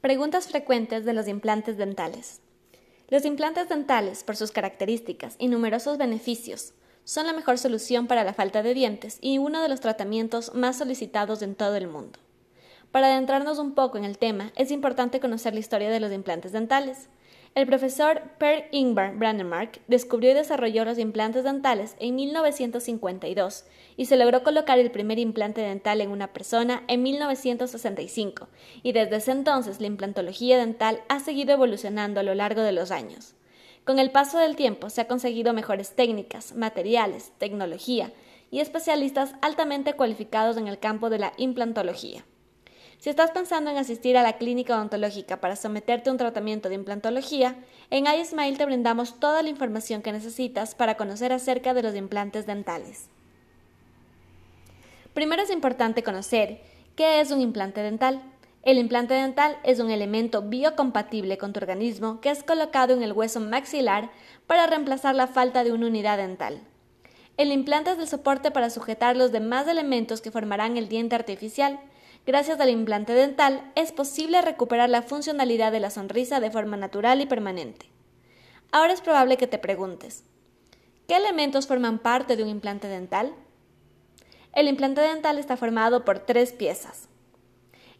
Preguntas frecuentes de los implantes dentales. Los implantes dentales, por sus características y numerosos beneficios, son la mejor solución para la falta de dientes y uno de los tratamientos más solicitados en todo el mundo. Para adentrarnos un poco en el tema, es importante conocer la historia de los implantes dentales. El profesor Per Ingvar Brandemark descubrió y desarrolló los implantes dentales en 1952 y se logró colocar el primer implante dental en una persona en 1965, y desde ese entonces la implantología dental ha seguido evolucionando a lo largo de los años. Con el paso del tiempo se ha conseguido mejores técnicas, materiales, tecnología y especialistas altamente cualificados en el campo de la implantología. Si estás pensando en asistir a la clínica odontológica para someterte a un tratamiento de implantología, en iSmile te brindamos toda la información que necesitas para conocer acerca de los implantes dentales. Primero es importante conocer qué es un implante dental. El implante dental es un elemento biocompatible con tu organismo que es colocado en el hueso maxilar para reemplazar la falta de una unidad dental. El implante es el soporte para sujetar los demás elementos que formarán el diente artificial, Gracias al implante dental es posible recuperar la funcionalidad de la sonrisa de forma natural y permanente. Ahora es probable que te preguntes, ¿qué elementos forman parte de un implante dental? El implante dental está formado por tres piezas.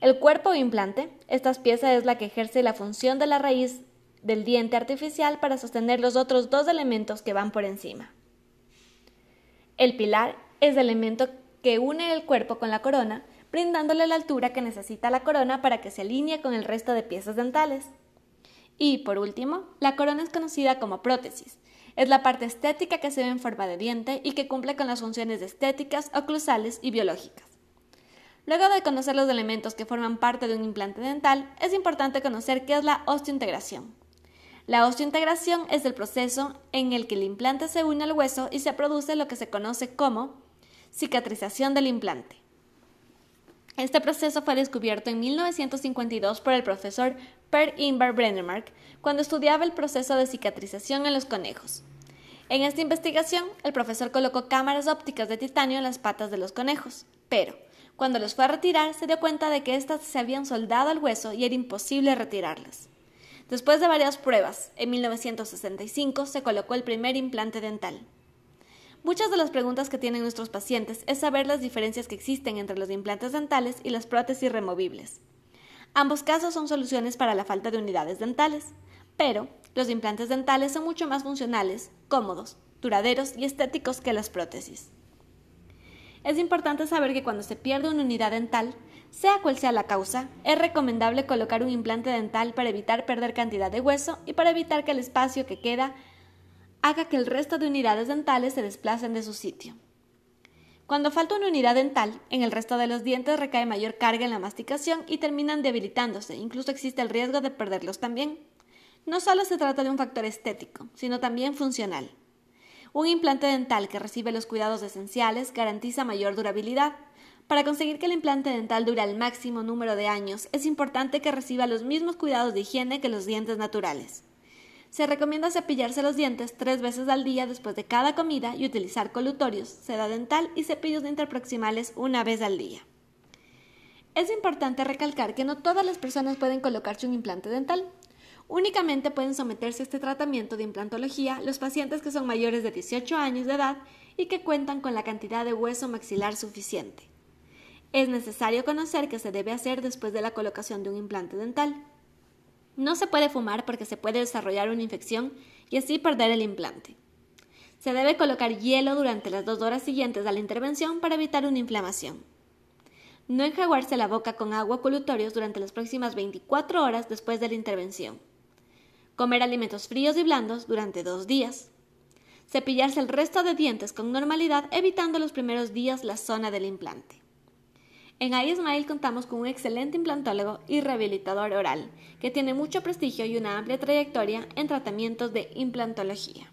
El cuerpo o implante, esta pieza es la que ejerce la función de la raíz del diente artificial para sostener los otros dos elementos que van por encima. El pilar es el elemento que une el cuerpo con la corona brindándole la altura que necesita la corona para que se alinee con el resto de piezas dentales. Y, por último, la corona es conocida como prótesis. Es la parte estética que se ve en forma de diente y que cumple con las funciones estéticas, oclusales y biológicas. Luego de conocer los elementos que forman parte de un implante dental, es importante conocer qué es la osteointegración. La osteointegración es el proceso en el que el implante se une al hueso y se produce lo que se conoce como cicatrización del implante. Este proceso fue descubierto en 1952 por el profesor Per Ingvar Brennemark cuando estudiaba el proceso de cicatrización en los conejos. En esta investigación, el profesor colocó cámaras ópticas de titanio en las patas de los conejos, pero cuando los fue a retirar se dio cuenta de que éstas se habían soldado al hueso y era imposible retirarlas. Después de varias pruebas, en 1965 se colocó el primer implante dental. Muchas de las preguntas que tienen nuestros pacientes es saber las diferencias que existen entre los implantes dentales y las prótesis removibles. Ambos casos son soluciones para la falta de unidades dentales, pero los implantes dentales son mucho más funcionales, cómodos, duraderos y estéticos que las prótesis. Es importante saber que cuando se pierde una unidad dental, sea cual sea la causa, es recomendable colocar un implante dental para evitar perder cantidad de hueso y para evitar que el espacio que queda haga que el resto de unidades dentales se desplacen de su sitio. Cuando falta una unidad dental, en el resto de los dientes recae mayor carga en la masticación y terminan debilitándose, incluso existe el riesgo de perderlos también. No solo se trata de un factor estético, sino también funcional. Un implante dental que recibe los cuidados esenciales garantiza mayor durabilidad. Para conseguir que el implante dental dure el máximo número de años, es importante que reciba los mismos cuidados de higiene que los dientes naturales. Se recomienda cepillarse los dientes tres veces al día después de cada comida y utilizar colutorios, seda dental y cepillos interproximales una vez al día. Es importante recalcar que no todas las personas pueden colocarse un implante dental. Únicamente pueden someterse a este tratamiento de implantología los pacientes que son mayores de 18 años de edad y que cuentan con la cantidad de hueso maxilar suficiente. Es necesario conocer qué se debe hacer después de la colocación de un implante dental. No se puede fumar porque se puede desarrollar una infección y así perder el implante. Se debe colocar hielo durante las dos horas siguientes a la intervención para evitar una inflamación. No enjaguarse la boca con agua colutorios durante las próximas 24 horas después de la intervención. Comer alimentos fríos y blandos durante dos días. Cepillarse el resto de dientes con normalidad evitando los primeros días la zona del implante. En iSmile contamos con un excelente implantólogo y rehabilitador oral, que tiene mucho prestigio y una amplia trayectoria en tratamientos de implantología.